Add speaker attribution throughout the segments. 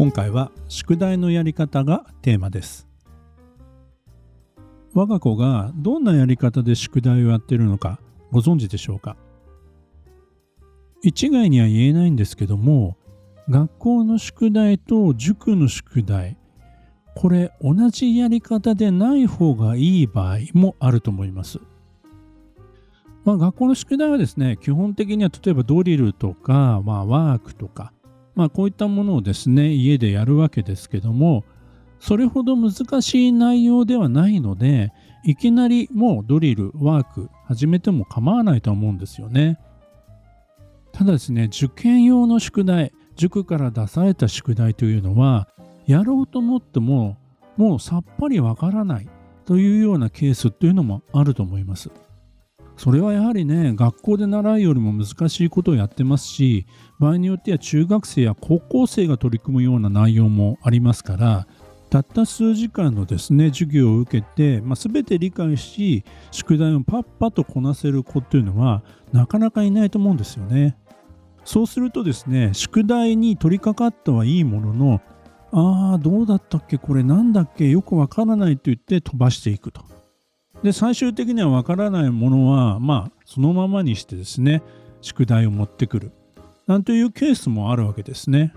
Speaker 1: 今回は宿題のやり方がテーマです我が子がどんなやり方で宿題をやっているのかご存知でしょうか？一概には言えないんですけども学校の宿題と塾の宿題これ同じやり方でない方がいい場合もあると思います。まあ、学校の宿題はですね基本的には例えばドリルとか、まあ、ワークとか、まあ、こういったものをですね家でやるわけですけどもそれほど難しい内容ではないのでいきなりもうドリルワーク始めても構わないと思うんですよね。ただですね受験用の宿題塾から出された宿題というのはやろうと思ってももうさっぱりわからないというようなケースというのもあると思います。それはやはりね学校で習うよりも難しいことをやってますし場合によっては中学生や高校生が取り組むような内容もありますからたった数時間のですね授業を受けて、まあ、全て理解し宿題をパッパとこなせる子っていうのはなかなかいないと思うんですよね。そうするとですね宿題に取り掛かったはいいもののああどうだったっけ？これなんだっけ？よくわからないと言って飛ばしていくと。で最終的にはわからないものはまあそのままにしてですね宿題を持ってくる。なんというケースもあるわけですね。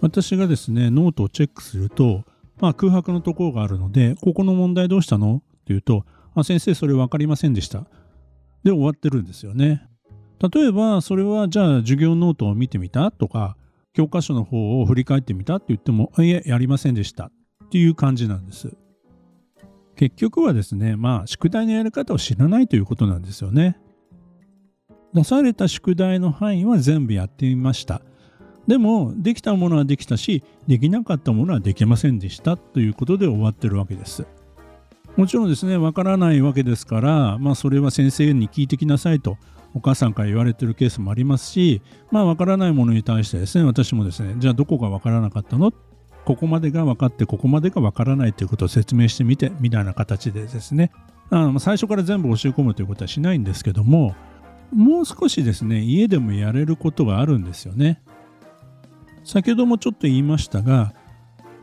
Speaker 1: 私がですねノートをチェックすると、まあ、空白のところがあるのでここの問題どうしたの？って言うとあ先生それ分かりませんでしたで終わってるんですよね。例えばそれはじゃあ授業ノートを見てみた？とか教科書の方を振り返ってみた？って言ってもいえやりませんでしたっていう感じなんです。結局はですねまあ宿題のやり方を知らないということなんですよね。出された宿題の範囲は全部やってみました。でもできたものはできたしできなかったものはできませんでした。ということで終わってるわけです。もちろんですねわからないわけですからまあそれは先生に聞いてきなさいとお母さんから言われてるケースもありますしまあ分からないものに対してですね私もですねじゃあどこが分からなかったの？ここまでが分かってここまでが分からないということを説明してみてみたいな形でですね。あの最初から全部教え込むということはしないんですけどももう少しですね家でもやれることがあるんですよね。先ほどもちょっと言いましたが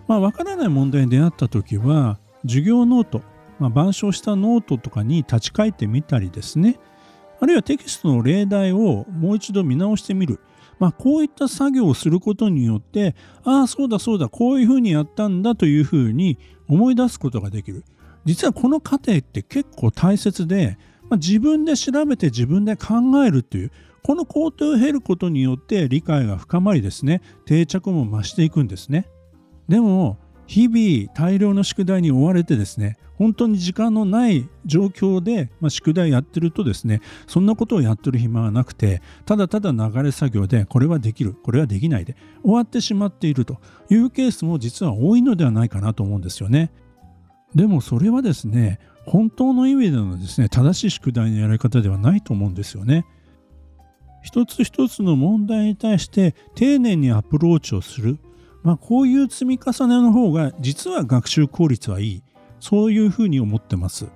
Speaker 1: まあ分からない問題に出会った時は授業ノート、まあ、板書したノートとかに立ち返ってみたりですね。あるいはテキストの例題をもう一度見直してみる。まあ、こういった作業をすることによって、ああ、そうだそうだ、こういうふうにやったんだというふうに思い出すことができる。実はこの過程って結構大切で、まあ、自分で調べて自分で考えるという、この工程を経ることによって理解が深まりですね、定着も増していくんですね。でも、日々大量の宿題に追われてですね本当に時間のない状況で、まあ、宿題やってるとですねそんなことをやってる暇はなくてただただ流れ作業でこれはできるこれはできないで終わってしまっているというケースも実は多いのではないかなと思うんですよね。でもそれはですね本当の意味でのですね正しい宿題のやり方ではないと思うんですよね。一つ一つの問題に対して丁寧にアプローチをするまあ、こういう積み重ねの方が実は学習効率はいい。そういうふうに思ってます。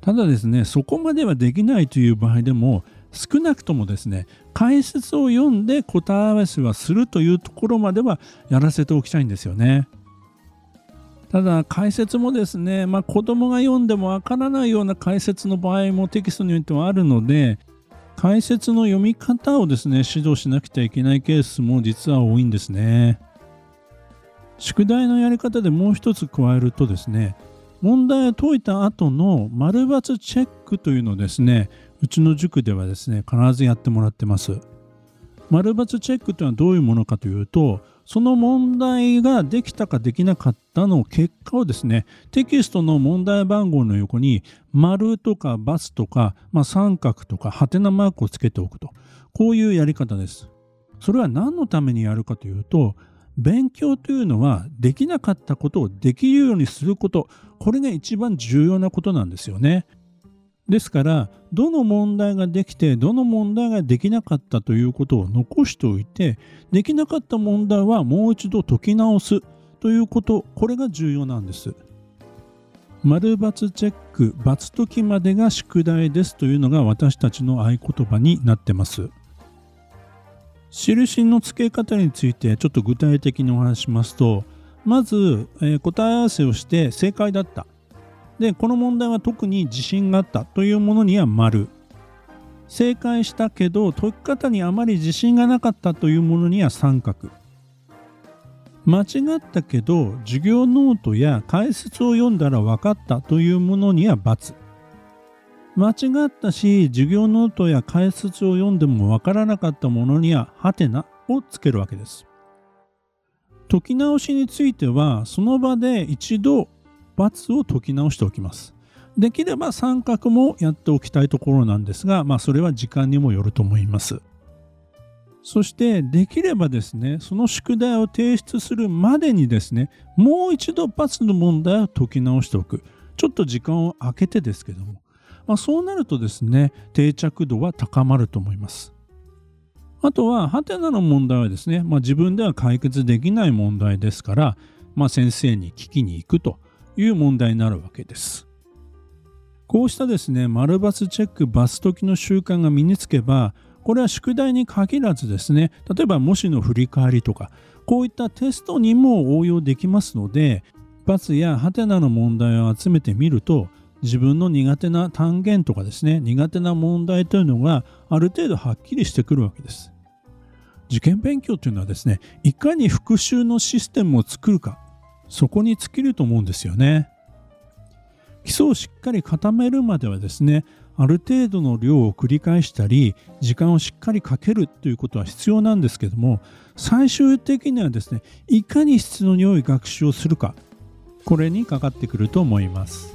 Speaker 1: ただですねそこまではできないという場合でも少なくともですね解説を読んで答え合わせはするというところまではやらせておきたいんですよね。ただ解説もですね、まあ、子供が読んでもわからないような解説の場合もテキストによってはあるので解説の読み方をですね指導しなくてはいけないケースも実は多いんですね。宿題のやり方でもう一つ加えるとですね問題を解いた後の丸抜チェックというのをですねうちの塾ではですね必ずやってもらってます。丸抜チェックというのはどういうものかというとその問題ができたかできなかったの結果をですねテキストの問題番号の横に丸とか×とか、まあ、三角とかハテナマークをつけておくと。こういうやり方です。それは何のためにやるかというと勉強というのはできなかったことをできるようにすることこれが一番重要なことなんですよね。ですからどの問題ができてどの問題ができなかったということを残しておいてできなかった問題はもう一度解き直すということこれが重要なんです。丸×チェック×解きまでが宿題ですというのが私たちの合言葉になってます。印の付け方についてちょっと具体的にお話しますとまず、えー、答え合わせをして正解だった。でこの問題は特に自信があったというものには丸。正解したけど解き方にあまり自信がなかったというものには三角。間違ったけど授業ノートや解説を読んだら分かったというものには×間違ったし授業ノートや解説を読んでも分からなかったものにはハテナをつけるわけです。解き直しについてはその場で一度×を解き直しておきます。できれば三角もやっておきたいところなんですが、まあ、それは時間にもよると思います。そしてできればですねその宿題を提出するまでにですねもう一度×の問題を解き直しておく。ちょっと時間を空けてですけどもまあ、そうなるとですね定着度は高まると思います。あとはハテナの問題はですね、まあ、自分では解決できない問題ですから、まあ、先生に聞きに行くという問題になるわけです。こうしたですね丸バスチェックバス解きの習慣が身につけばこれは宿題に限らずですね例えば模試の振り返りとかこういったテストにも応用できますのでバツやハテナの問題を集めてみると自分の苦手な単元とかですね苦手な問題というのがある程度はっきりしてくるわけです。受験勉強というのはですねいかに復習のシステムを作るかそこに尽きると思うんですよね。基礎をしっかり固めるまではですねある程度の量を繰り返したり時間をしっかりかけるということは必要なんですけども最終的にはですねいかに質の良い学習をするかこれにかかってくると思います。